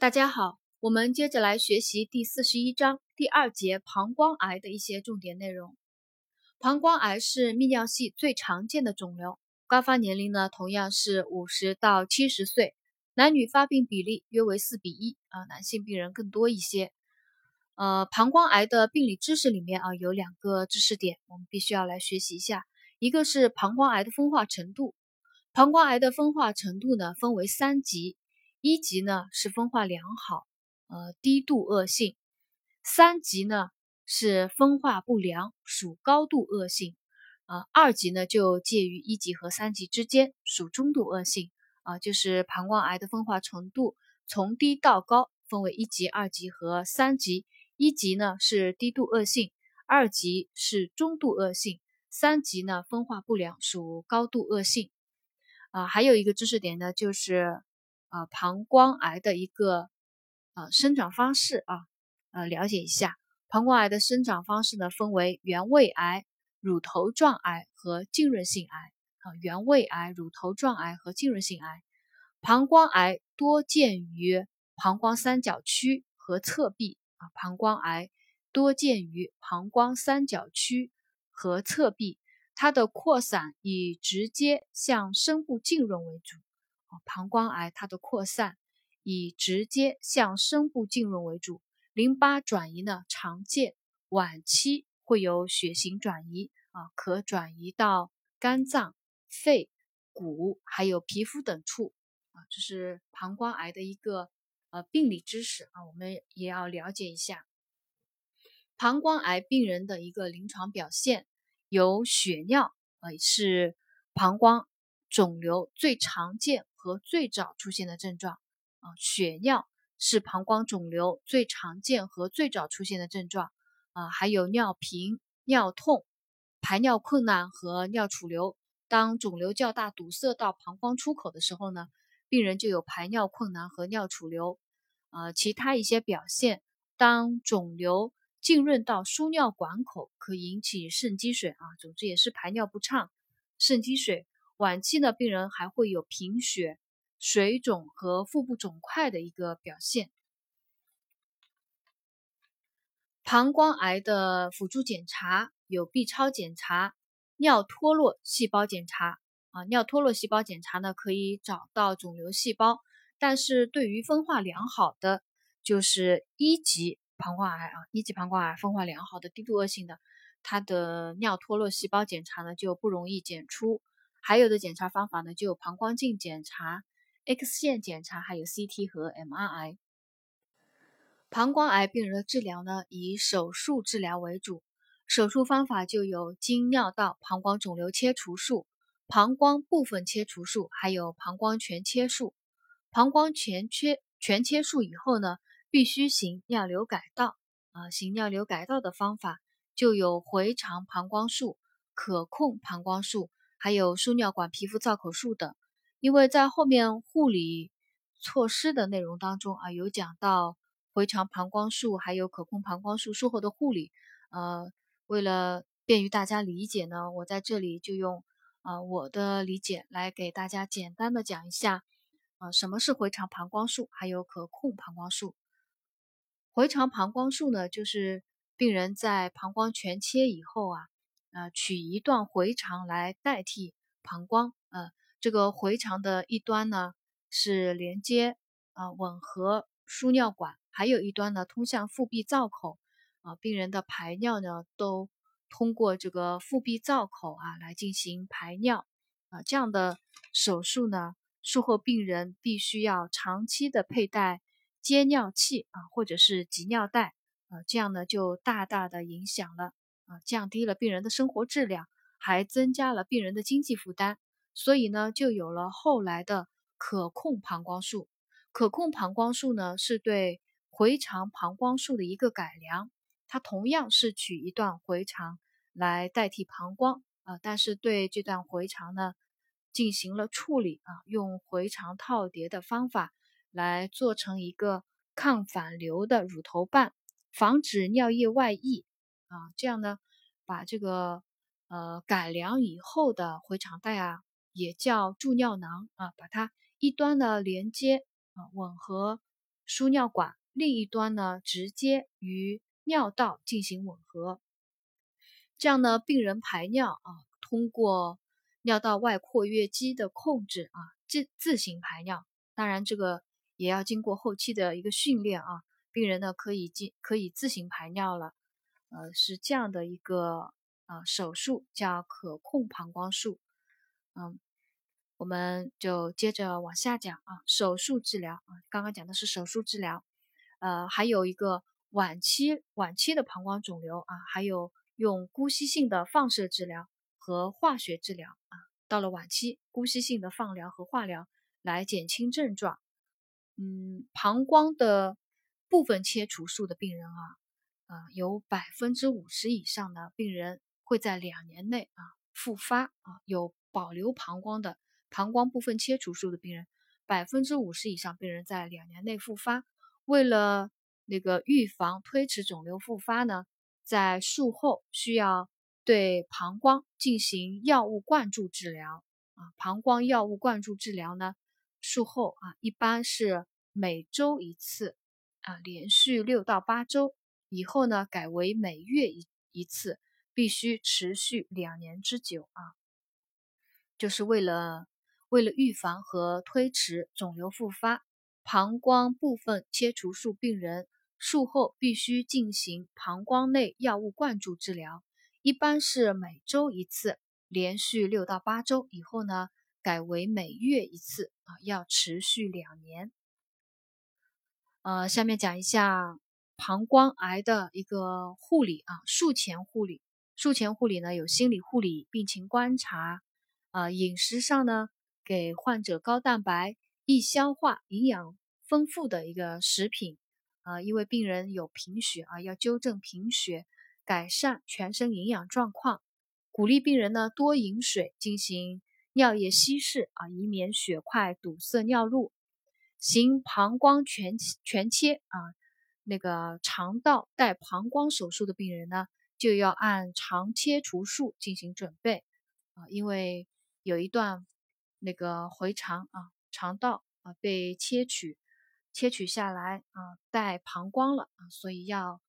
大家好，我们接着来学习第四十一章第二节膀胱癌的一些重点内容。膀胱癌是泌尿系最常见的肿瘤，高发年龄呢同样是五十到七十岁，男女发病比例约为四比一啊，男性病人更多一些。呃，膀胱癌的病理知识里面啊有两个知识点，我们必须要来学习一下，一个是膀胱癌的分化程度，膀胱癌的分化程度呢分为三级。一级呢是分化良好，呃低度恶性；三级呢是分化不良，属高度恶性；啊二级呢就介于一级和三级之间，属中度恶性。啊，就是膀胱癌的分化程度从低到高分为一级、二级和三级。一级呢是低度恶性，二级是中度恶性，三级呢分化不良，属高度恶性。啊，还有一个知识点呢就是。啊，膀胱癌的一个呃生长方式啊，呃，了解一下膀胱癌的生长方式呢，分为原位癌、乳头状癌和浸润性癌啊。原位癌、乳头状癌和浸润性癌，膀胱癌多见于膀胱三角区和侧壁啊。膀胱癌多见于膀胱三角区和侧壁，它的扩散以直接向深部浸润为主。膀胱癌它的扩散以直接向深部浸润为主，淋巴转移呢常见，晚期会有血型转移啊，可转移到肝脏、肺、骨还有皮肤等处啊，这是膀胱癌的一个呃病理知识啊，我们也要了解一下。膀胱癌病人的一个临床表现有血尿，呃是膀胱肿瘤最常见。和最早出现的症状啊，血尿是膀胱肿瘤最常见和最早出现的症状啊，还有尿频、尿痛、排尿困难和尿储留。当肿瘤较大，堵塞到膀胱出口的时候呢，病人就有排尿困难和尿储留。呃，其他一些表现，当肿瘤浸润到输尿管口，可引起肾积水啊，总之也是排尿不畅、肾积水。晚期呢，病人还会有贫血、水肿和腹部肿块的一个表现。膀胱癌的辅助检查有 B 超检查、尿脱落细胞检查啊。尿脱落细胞检查呢，可以找到肿瘤细胞，但是对于分化良好的，就是一级膀胱癌啊，一级膀胱癌分化良好的低度恶性的，它的尿脱落细胞检查呢就不容易检出。还有的检查方法呢，就有膀胱镜检查、X 线检查，还有 CT 和 MRI。膀胱癌病人的治疗呢，以手术治疗为主，手术方法就有经尿道膀胱肿瘤切除术、膀胱部分切除术，还有膀胱全切术。膀胱全切全切术以后呢，必须行尿流改道啊，行尿流改道的方法就有回肠膀胱术、可控膀胱术。还有输尿管皮肤造口术等，因为在后面护理措施的内容当中啊，有讲到回肠膀胱术，还有可控膀胱术术后的护理。呃，为了便于大家理解呢，我在这里就用呃我的理解来给大家简单的讲一下，呃，什么是回肠膀胱术，还有可控膀胱术。回肠膀胱术呢，就是病人在膀胱全切以后啊。啊，取一段回肠来代替膀胱。呃，这个回肠的一端呢是连接啊吻合输尿管，还有一端呢通向腹壁造口。啊，病人的排尿呢都通过这个腹壁造口啊来进行排尿。啊，这样的手术呢，术后病人必须要长期的佩戴接尿器啊，或者是集尿袋。啊，这样呢就大大的影响了。啊，降低了病人的生活质量，还增加了病人的经济负担，所以呢，就有了后来的可控膀胱术。可控膀胱术呢，是对回肠膀胱术的一个改良，它同样是取一段回肠来代替膀胱啊，但是对这段回肠呢进行了处理啊，用回肠套叠的方法来做成一个抗反流的乳头瓣，防止尿液外溢。啊，这样呢，把这个呃改良以后的回肠袋啊，也叫助尿囊啊，把它一端呢连接啊吻合输尿管另一端呢直接与尿道进行吻合，这样呢，病人排尿啊，通过尿道外括约肌的控制啊，自自行排尿。当然，这个也要经过后期的一个训练啊，病人呢可以进可以自行排尿了。呃，是这样的一个呃手术叫可控膀胱术。嗯，我们就接着往下讲啊，手术治疗啊，刚刚讲的是手术治疗，呃，还有一个。晚期晚期的膀胱肿瘤啊，还有用姑息性的放射治疗和化学治疗啊，到了晚期，姑息性的放疗和化疗来减轻症状。嗯，膀胱的部分切除术的病人啊，啊，有百分之五十以上的病人会在两年内啊复发啊，有保留膀胱的膀胱部分切除术的病人，百分之五十以上病人在两年内复发。为了那个预防推迟肿瘤复发呢，在术后需要对膀胱进行药物灌注治疗啊。膀胱药物灌注治疗呢，术后啊一般是每周一次啊，连续六到八周以后呢，改为每月一一次，必须持续两年之久啊。就是为了为了预防和推迟肿瘤复发，膀胱部分切除术病人。术后必须进行膀胱内药物灌注治疗，一般是每周一次，连续六到八周以后呢，改为每月一次啊，要持续两年。呃，下面讲一下膀胱癌的一个护理啊，术前护理。术前护理呢，有心理护理、病情观察，啊，饮食上呢，给患者高蛋白、易消化、营养丰富的一个食品。啊，因为病人有贫血啊，要纠正贫血，改善全身营养状况，鼓励病人呢多饮水，进行尿液稀释啊，以免血块堵塞尿路。行膀胱全全切啊，那个肠道带膀胱手术的病人呢，就要按肠切除术进行准备啊，因为有一段那个回肠啊，肠道啊被切取。切取下来啊，带膀胱了啊，所以要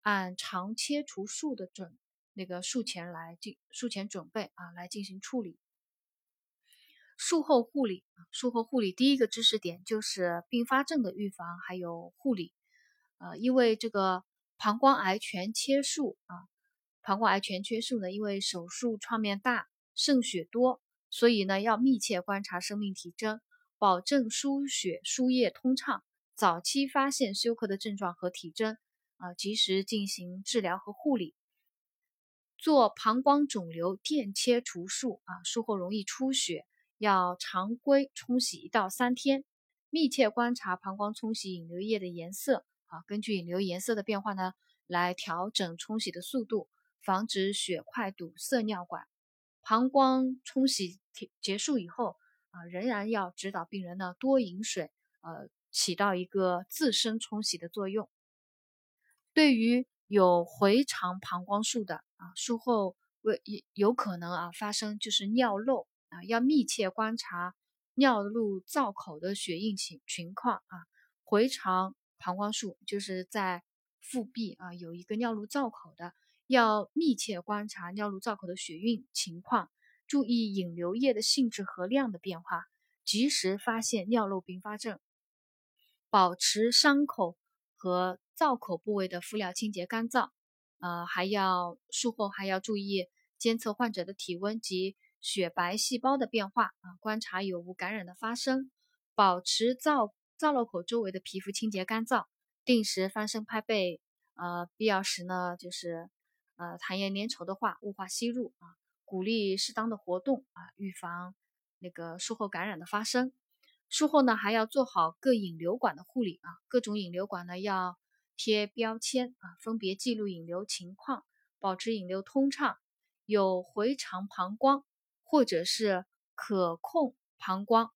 按肠切除术的准那个术前来进术前准备啊，来进行处理。术后护理啊，术后护理第一个知识点就是并发症的预防还有护理。呃，因为这个膀胱癌全切术啊，膀胱癌全切术呢，因为手术创面大、渗血多，所以呢要密切观察生命体征，保证输血输液通畅。早期发现休克的症状和体征，啊，及时进行治疗和护理。做膀胱肿瘤电切除术啊，术后容易出血，要常规冲洗一到三天，密切观察膀胱冲洗引流液的颜色啊，根据引流颜色的变化呢，来调整冲洗的速度，防止血块堵塞尿管。膀胱冲洗结束以后啊，仍然要指导病人呢多饮水，呃。起到一个自身冲洗的作用。对于有回肠膀胱术的啊，术后为有可能啊发生就是尿漏啊，要密切观察尿路造口的血印情情况啊。回肠膀胱术就是在腹壁啊有一个尿路造口的，要密切观察尿路造口的血运情况，注意引流液的性质和量的变化，及时发现尿漏并发症。保持伤口和造口部位的敷料清洁干燥，呃，还要术后还要注意监测患者的体温及血白细胞的变化啊，观察有无感染的发生，保持造造漏口周围的皮肤清洁干燥，定时翻身拍背，呃，必要时呢就是呃痰液粘稠的话雾化吸入啊，鼓励适当的活动啊，预防那个术后感染的发生。术后呢，还要做好各引流管的护理啊，各种引流管呢要贴标签啊，分别记录引流情况，保持引流通畅。有回肠膀胱或者是可控膀胱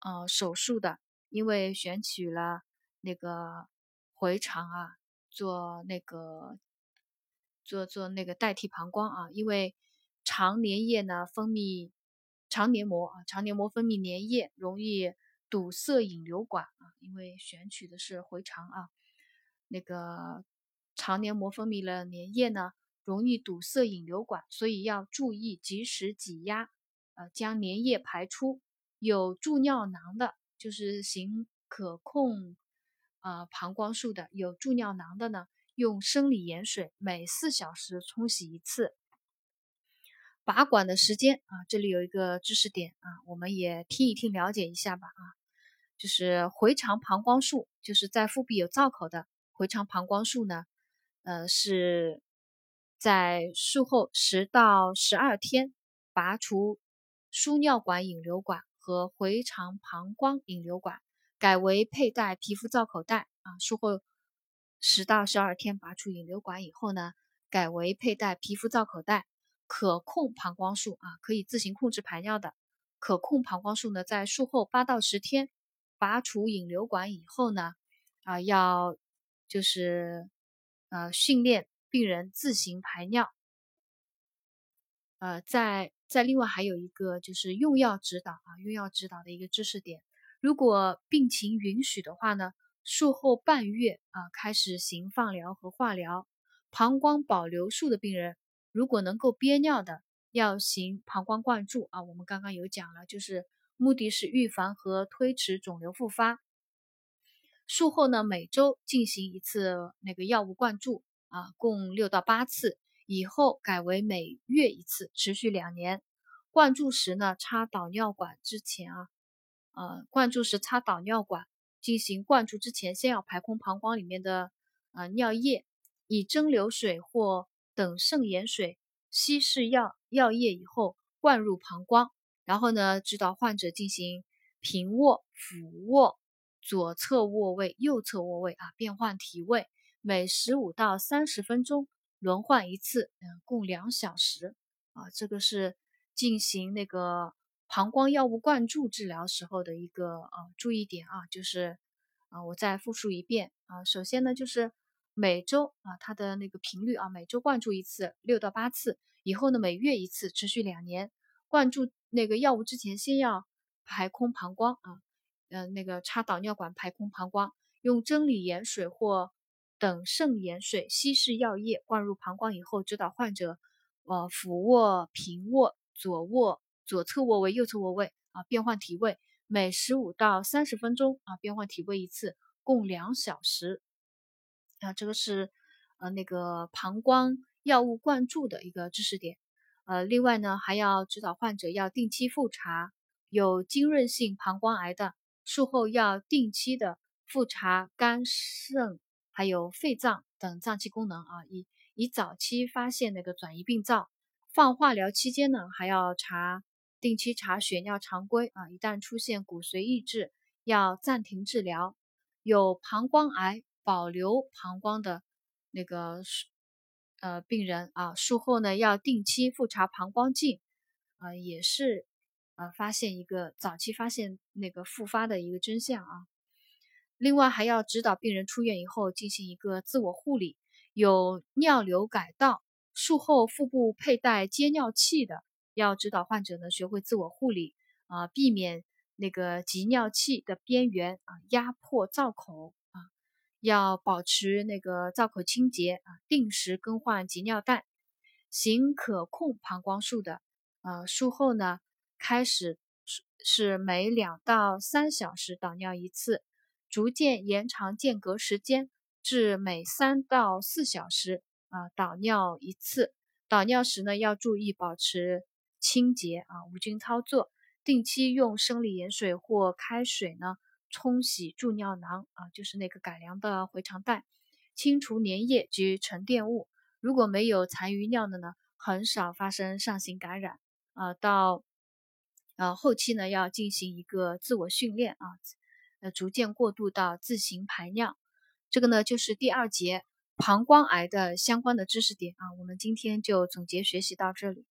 呃手术的，因为选取了那个回肠啊，做那个做做那个代替膀胱啊，因为肠粘液呢分泌肠黏膜啊，肠黏膜分泌粘液容易。堵塞引流管啊，因为选取的是回肠啊，那个肠黏膜分泌了粘液呢，容易堵塞引流管，所以要注意及时挤压，呃，将粘液排出。有助尿囊的，就是行可控啊膀胱术的，有助尿囊的呢，用生理盐水每四小时冲洗一次。拔管的时间啊，这里有一个知识点啊，我们也听一听，了解一下吧啊，就是回肠膀胱术，就是在腹壁有造口的回肠膀胱术呢，呃，是在术后十到十二天拔除输尿管引流管。和回肠膀胱引流管改为佩戴皮肤造口袋啊，术后十到十二天拔出引流管以后呢，改为佩戴皮肤造口袋。可控膀胱术啊，可以自行控制排尿的。可控膀胱术呢，在术后八到十天拔除引流管以后呢，啊，要就是呃训练病人自行排尿，呃，在。再另外还有一个就是用药指导啊，用药指导的一个知识点，如果病情允许的话呢，术后半月啊开始行放疗和化疗。膀胱保留术的病人，如果能够憋尿的，要行膀胱灌注啊。我们刚刚有讲了，就是目的是预防和推迟肿瘤复发。术后呢，每周进行一次那个药物灌注啊，共六到八次。以后改为每月一次，持续两年。灌注时呢，插导尿管之前啊，呃，灌注时插导尿管进行灌注之前，先要排空膀胱里面的呃尿液，以蒸馏水或等渗盐水稀释药药液以后灌入膀胱，然后呢，指导患者进行平卧、俯卧、左侧卧位、右侧卧位啊，变换体位，每十五到三十分钟。轮换一次，嗯，共两小时，啊，这个是进行那个膀胱药物灌注治疗时候的一个啊注意点啊，就是啊，我再复述一遍啊，首先呢就是每周啊它的那个频率啊，每周灌注一次，六到八次，以后呢每月一次，持续两年。灌注那个药物之前，先要排空膀胱啊，嗯，那个插导尿管排空膀胱，用真理盐水或。等渗盐水稀释药液灌入膀胱以后，指导患者，呃，俯卧、平卧、左卧、左侧卧位、右侧卧位啊，变换体位，每十五到三十分钟啊，变换体位一次，共两小时。啊，这个是呃那个膀胱药物灌注的一个知识点。呃，另外呢，还要指导患者要定期复查，有浸润性膀胱癌的，术后要定期的复查肝肾。还有肺脏等脏器功能啊，以以早期发现那个转移病灶。放化疗期间呢，还要查定期查血尿常规啊，一旦出现骨髓抑制，要暂停治疗。有膀胱癌保留膀胱的那个呃病人啊，术后呢要定期复查膀胱镜啊，也是呃发现一个早期发现那个复发的一个真相啊。另外还要指导病人出院以后进行一个自我护理，有尿流改道，术后腹部佩戴接尿器的，要指导患者呢学会自我护理啊，避免那个集尿器的边缘啊压迫造口啊，要保持那个造口清洁啊，定时更换集尿袋，行可控膀胱术的，呃，术后呢开始是每两到三小时导尿一次。逐渐延长间隔时间至每三到四小时啊导尿一次。导尿时呢要注意保持清洁啊无菌操作，定期用生理盐水或开水呢冲洗助尿囊啊就是那个改良的回肠袋，清除粘液及沉淀物。如果没有残余尿的呢，很少发生上行感染啊。到呃后期呢要进行一个自我训练啊。逐渐过渡到自行排尿，这个呢就是第二节膀胱癌的相关的知识点啊。我们今天就总结学习到这里。